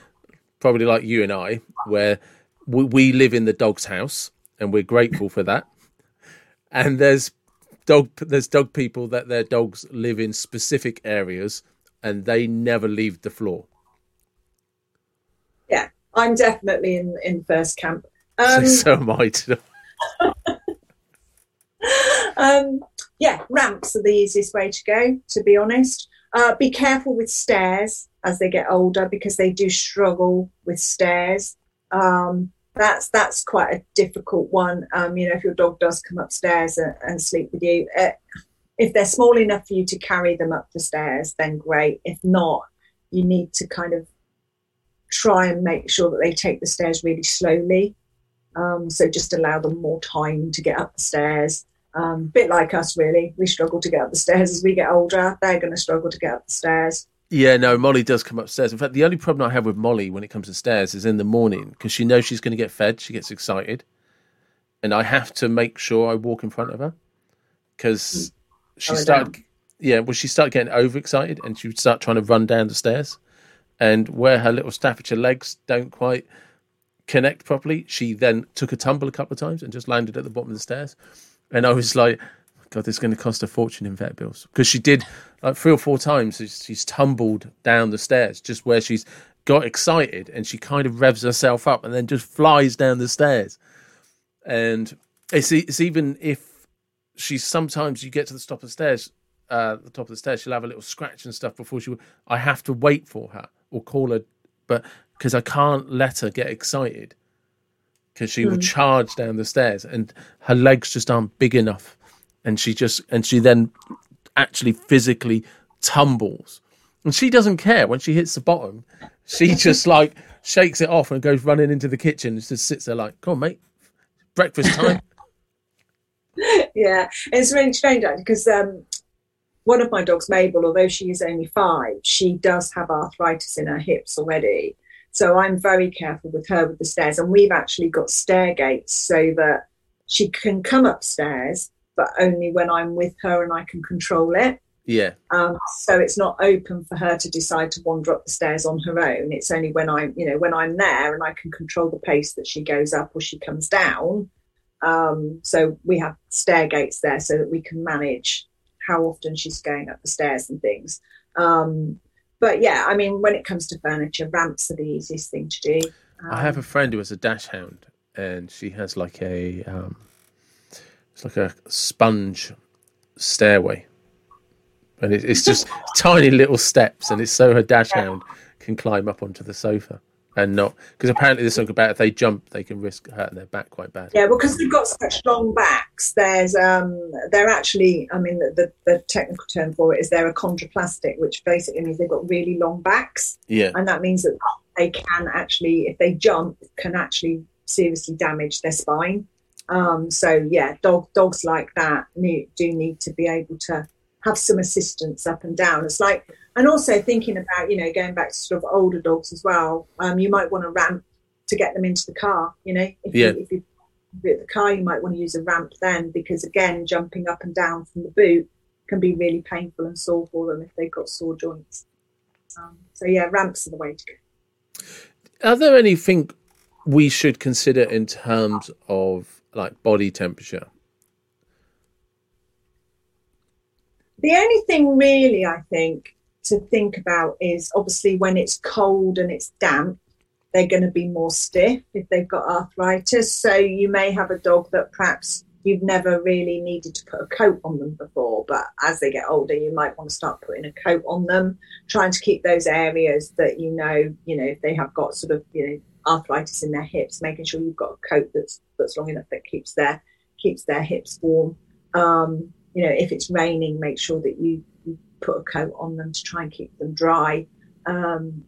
probably like you and I, where we, we live in the dog's house and we're grateful for that. And there's dog. There's dog people that their dogs live in specific areas and they never leave the floor. yeah. I'm definitely in in first camp. Um, so am I. um, yeah, ramps are the easiest way to go, to be honest. Uh, be careful with stairs as they get older because they do struggle with stairs. Um, that's that's quite a difficult one. Um, you know, if your dog does come upstairs and, and sleep with you, uh, if they're small enough for you to carry them up the stairs, then great. If not, you need to kind of try and make sure that they take the stairs really slowly. Um, so just allow them more time to get up the stairs. Um, bit like us, really. We struggle to get up the stairs as we get older. They're going to struggle to get up the stairs. Yeah, no, Molly does come upstairs. In fact, the only problem I have with Molly when it comes to stairs is in the morning because she knows she's going to get fed. She gets excited. And I have to make sure I walk in front of her because she started, yeah, well, she started getting overexcited and she would start trying to run down the stairs. And where her little Staffordshire legs don't quite connect properly, she then took a tumble a couple of times and just landed at the bottom of the stairs. And I was like, God, this is going to cost a fortune in vet bills because she did like three or four times. She's, she's, tumbled down the stairs just where she's got excited and she kind of revs herself up and then just flies down the stairs. And it's it's even if she's sometimes you get to the top of the stairs, uh, the top of the stairs, she'll have a little scratch and stuff before she. I have to wait for her or call her, but because I can't let her get excited because she mm. will charge down the stairs and her legs just aren't big enough and she just and she then actually physically tumbles. And she doesn't care. When she hits the bottom she just like shakes it off and goes running into the kitchen and just sits there like come on mate. Breakfast time. Yeah. It's really strange because um, one of my dogs mabel although she is only five she does have arthritis in her hips already. So i'm very careful with her with the stairs. And we've actually got stair gates so that she can come upstairs but only when I'm with her and I can control it. Yeah. Um, so it's not open for her to decide to wander up the stairs on her own. It's only when I'm, you know, when I'm there and I can control the pace that she goes up or she comes down. Um, so we have stair gates there so that we can manage how often she's going up the stairs and things. Um, but yeah, I mean, when it comes to furniture, ramps are the easiest thing to do. I have a friend who has a dachshund, and she has like a um, it's like a sponge stairway, and it, it's just tiny little steps, and it's so her dachshund can climb up onto the sofa and not because apparently there's something about if they jump, they can risk hurting their back quite bad. Yeah, well because they've got such long backs. There's um, they're actually, I mean, the, the, the technical term for it is they're achondroplastic, which basically means they've got really long backs. Yeah, and that means that they can actually, if they jump, can actually seriously damage their spine. Um, so yeah, dog, dogs like that need, do need to be able to have some assistance up and down. It's like, and also thinking about, you know, going back to sort of older dogs as well. Um, you might want a ramp to get them into the car. You know, if yeah. you, if you at the car, you might want to use a ramp then because again, jumping up and down from the boot can be really painful and sore for them if they've got sore joints. Um, so yeah, ramps are the way to go. Are there anything we should consider in terms of like body temperature? The only thing really I think to think about is obviously when it's cold and it's damp, they're going to be more stiff if they've got arthritis. So you may have a dog that perhaps you've never really needed to put a coat on them before, but as they get older, you might want to start putting a coat on them, trying to keep those areas that you know, you know, if they have got sort of, you know, arthritis in their hips, making sure you've got a coat that's that's long enough that keeps their keeps their hips warm. Um, you know, if it's raining, make sure that you, you, put a coat on them to try and keep them dry. Um,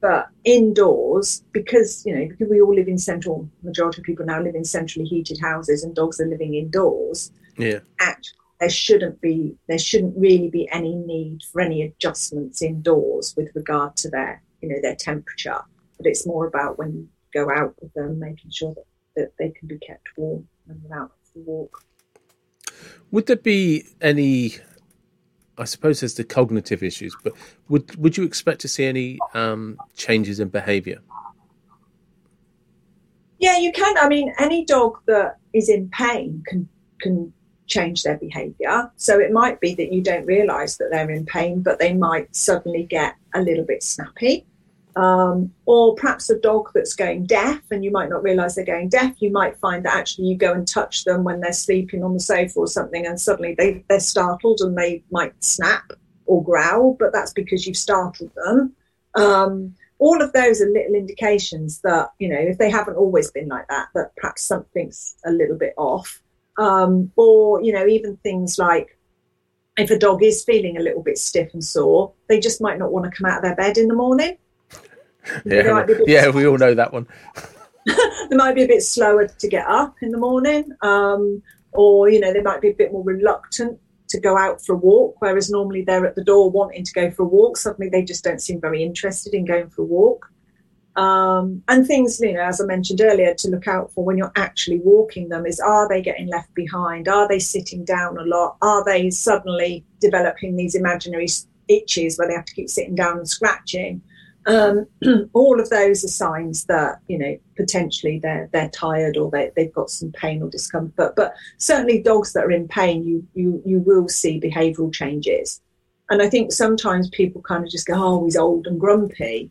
but indoors, because you know, because we all live in central, majority of people now live in centrally heated houses, and dogs are living indoors. Yeah, actually, there shouldn't be, there shouldn't really be any need for any adjustments indoors with regard to their, you know, their temperature but it's more about when you go out with them, making sure that, that they can be kept warm when they're out for the walk. Would there be any? I suppose there's the cognitive issues, but would would you expect to see any um, changes in behaviour? Yeah, you can. I mean, any dog that is in pain can can change their behaviour. So it might be that you don't realise that they're in pain, but they might suddenly get a little bit snappy Um, or perhaps a dog that's going deaf and you might not realize they're going deaf. You might find that actually you go and touch them when they're sleeping on the sofa or something and suddenly they, they're startled and they might snap or growl, but that's because you've startled them. Um, all of those are little indications that, you know, if they haven't always been like that, that perhaps something's a little bit off. Um, or, you know, even things like if a dog is feeling a little bit stiff and sore, they just might not want to come out of their bed in the morning. Yeah, yeah, we all know that one. they might be a bit slower to get up in the morning, um, or you know, they might be a bit more reluctant to go out for a walk, whereas normally they're at the door wanting to go for a walk. Suddenly, they just don't seem very interested in going for a walk. Um, and things, you know, as I mentioned earlier, to look out for when you're actually walking them is are they getting left behind? Are they sitting down a lot? Are they suddenly developing these imaginary itches where they have to keep sitting down and scratching? Um, all of those are signs that you know potentially they're they're tired or they, they've got some pain or discomfort. But certainly, dogs that are in pain, you you you will see behavioural changes. And I think sometimes people kind of just go, "Oh, he's old and grumpy."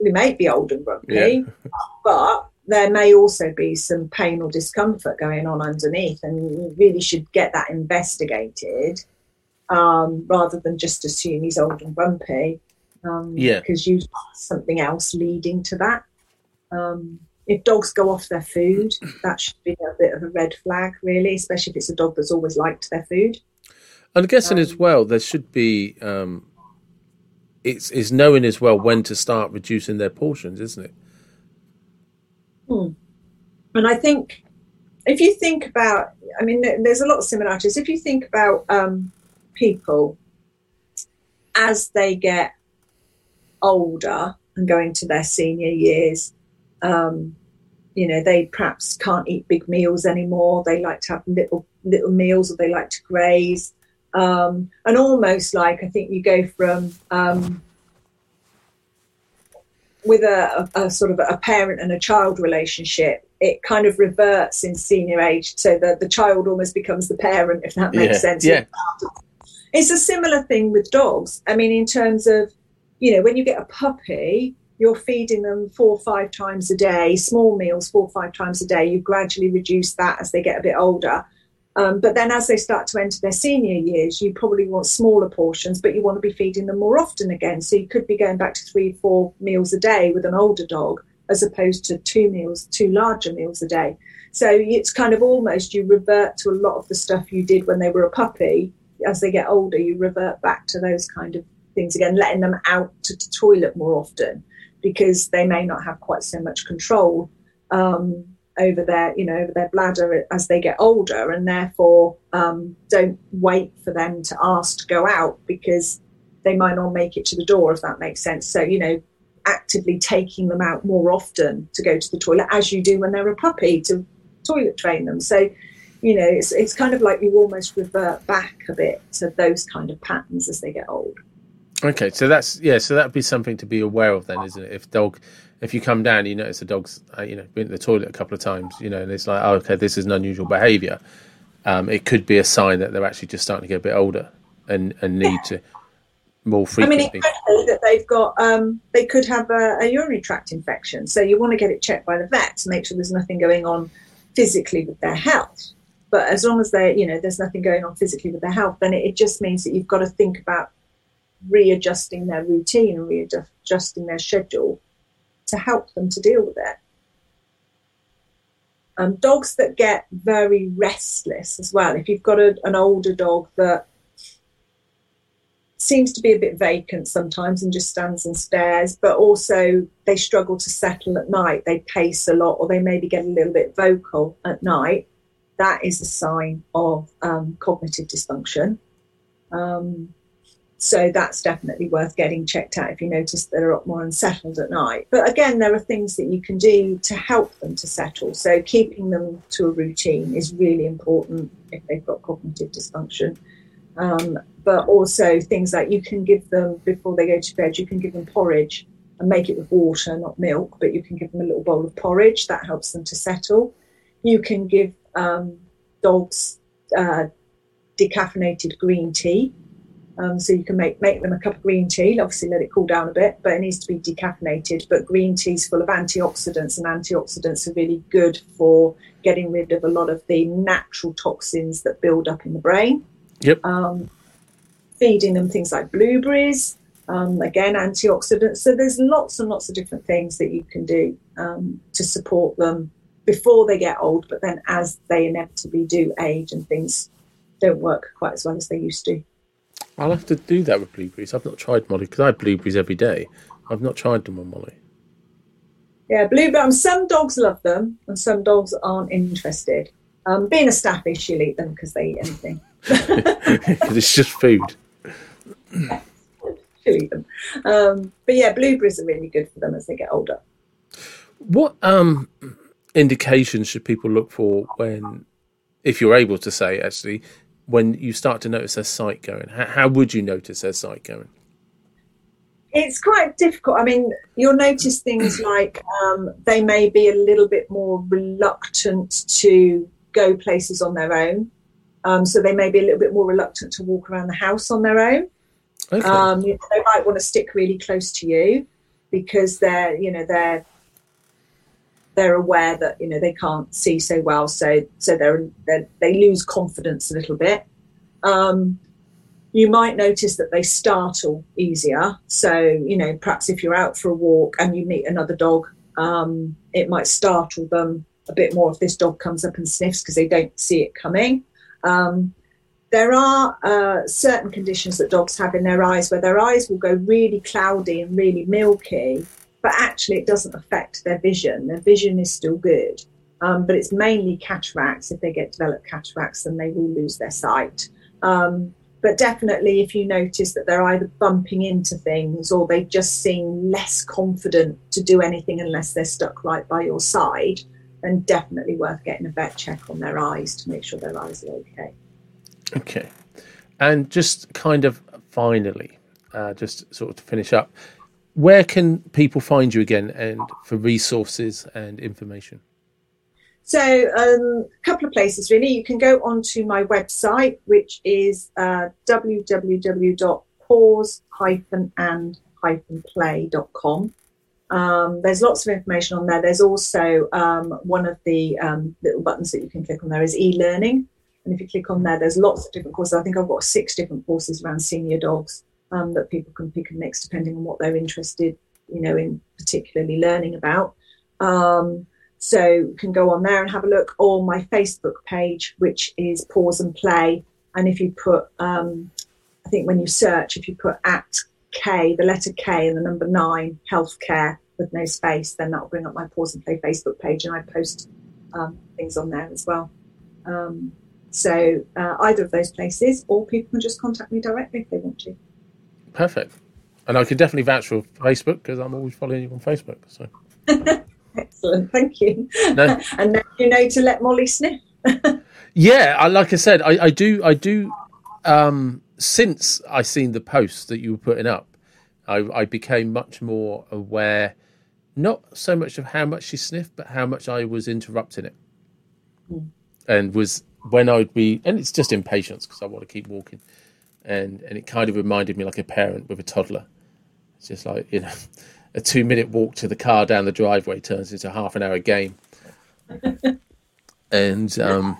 we may be old and grumpy, yeah. but there may also be some pain or discomfort going on underneath, and you really should get that investigated um, rather than just assume he's old and grumpy. Um, yeah, because you something else leading to that. Um, if dogs go off their food, that should be a bit of a red flag, really, especially if it's a dog that's always liked their food. And I'm guessing as um, well, there should be um, it's it's knowing as well when to start reducing their portions, isn't it? Hmm. And I think if you think about, I mean, there's a lot of similarities. If you think about um, people as they get older and going to their senior years, um, you know, they perhaps can't eat big meals anymore. They like to have little little meals, or they like to graze. Um, and almost like I think you go from um, with a, a, a, sort of a parent and a child relationship, it kind of reverts in senior age, so that the child almost becomes the parent, if that makes yeah, sense. Yeah. It's a similar thing with dogs. I mean, in terms of, you know, when you get a puppy, you're feeding them four or five times a day, small meals four or five times a day. You gradually reduce that as they get a bit older. Um, but then as they start to enter their senior years, you probably want smaller portions, but you want to be feeding them more often again. So you could be going back to three, four meals a day with an older dog, as opposed to two meals, two larger meals a day. So it's kind of almost you revert to a lot of the stuff you did when they were a puppy. As they get older, you revert back to those kind of things again, letting them out to the toilet more often because they may not have quite so much control. Um, over their you know over their bladder as they get older and therefore um, don't wait for them to ask to go out because they might not make it to the door if that makes sense so you know actively taking them out more often to go to the toilet as you do when they're a puppy to toilet train them so you know it's, it's kind of like you almost revert back a bit to those kind of patterns as they get old okay so that's yeah so that'd be something to be aware of then isn't it if dog if you come down, you notice the dog's, uh, you know, been to the toilet a couple of times, you know, and it's like, oh, okay, this is an unusual behaviour. Um, it could be a sign that they're actually just starting to get a bit older and, and need yeah. to more frequently. I mean, it could be that they've got, um, they could have a, a, urinary tract infection. So you want to get it checked by the vet to make sure there's nothing going on physically with their health. But as long as they, you know, there's nothing going on physically with their health, then it, it just means that you've got to think about readjusting their routine and readjusting their schedule to help them to deal with it. Um, dogs that get very restless as well. If you've got a, an older dog that seems to be a bit vacant sometimes and just stands and stares, but also they struggle to settle at night. They pace a lot or they maybe get a little bit vocal at night. That is a sign of um, cognitive dysfunction. Um, so that's definitely worth getting checked out if you notice they're a lot more unsettled at night. But again, there are things that you can do to help them to settle. So keeping them to a routine is really important if they've got cognitive dysfunction. Um, but also things like you can give them before they go to bed, you can give them porridge and make it with water, not milk, but you can give them a little bowl of porridge. That helps them to settle. You can give um, dogs uh, decaffeinated green tea Um, so you can make make them a cup of green tea. Obviously, let it cool down a bit, but it needs to be decaffeinated. But green tea is full of antioxidants, and antioxidants are really good for getting rid of a lot of the natural toxins that build up in the brain. Yep. Um, feeding them things like blueberries, um, again antioxidants. So there's lots and lots of different things that you can do um, to support them before they get old, but then as they inevitably do age and things don't work quite as well as they used to. I'll have to do that with blueberries. I've not tried Molly because I have blueberries every day. I've not tried them on Molly. Yeah, blueberries. Um, some dogs love them, and some dogs aren't interested. Um, being a staffy, she'll eat them because they eat anything. It's just food. she'll eat them. Um, but yeah, blueberries are really good for them as they get older. What um, indications should people look for when, if you're able to say actually, when you start to notice their sight going? How, how would you notice their sight going? It's quite difficult. I mean, you'll notice things like um, they may be a little bit more reluctant to go places on their own. Um, so they may be a little bit more reluctant to walk around the house on their own. Okay. Um, you know, they might want to stick really close to you because they're, you know, they're they're aware that you know they can't see so well, so so they're, they're they lose confidence a little bit. Um, you might notice that they startle easier. So you know, perhaps if you're out for a walk and you meet another dog, um, it might startle them a bit more if this dog comes up and sniffs because they don't see it coming. Um, there are uh, certain conditions that dogs have in their eyes where their eyes will go really cloudy and really milky, but actually it doesn't affect their vision. Their vision is still good. Um, but it's mainly cataracts. If they get developed cataracts, then they will lose their sight. Um, but definitely, if you notice that they're either bumping into things or they just seem less confident to do anything unless they're stuck right by your side, then definitely worth getting a vet check on their eyes to make sure their eyes are okay. Okay. And just kind of finally, uh, just sort of to finish up, where can people find you again and for resources and information? So, um, a couple of places really. You can go onto my website, which is uh, www.pause-and-play.com. Um, there's lots of information on there. There's also um, one of the um, little buttons that you can click on there is e-learning. And if you click on there, there's lots of different courses. I think I've got six different courses around senior dogs um, that people can pick and mix depending on what they're interested, you know, in particularly learning about. Um, so you can go on there and have a look, or my Facebook page, which is Pause and Play. And if you put, um, I think when you search, if you put at K, the letter K and the number nine, healthcare with no space, then that'll bring up my Pause and Play Facebook page, and I post um, things on there as well. Um, so uh, either of those places, or people can just contact me directly if they want to. Perfect. And I can definitely vouch for Facebook because I'm always following you on Facebook. So excellent, thank you. No. and now you know to let Molly sniff. yeah, I, like I said, I, I do, I do. Um, since I seen the posts that you were putting up, I, I became much more aware, not so much of how much she sniffed, but how much I was interrupting it, mm. and was when I'd be, and it's just impatience because I want to keep walking and and it kind of reminded me like a parent with a toddler. It's just like you know, a two minute walk to the car down the driveway turns into a half an hour game. and um,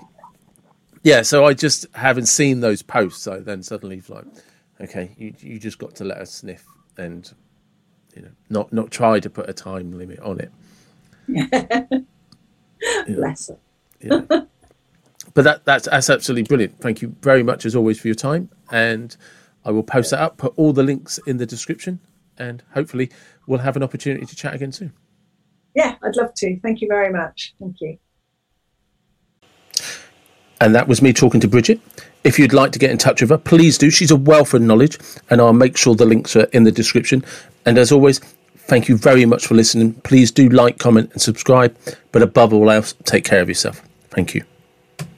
yeah, so I just haven't seen those posts. I then suddenly it's like, okay, you you just got to let us sniff and you know not not try to put a time limit on it. Bless her. Yeah but that, that's that's absolutely brilliant. Thank you very much as always for your time, and I will post that up. Put all the links in the description, and hopefully we'll have an opportunity to chat again soon. Yeah, I'd love to. Thank you very much. Thank you. And that was me talking to Bridget. If you'd like to get in touch with her, please do. She's a wealth of knowledge, and I'll make sure the links are in the description. And as always, thank you very much for listening. Please do like, comment, and subscribe. But above all else, take care of yourself. Thank you.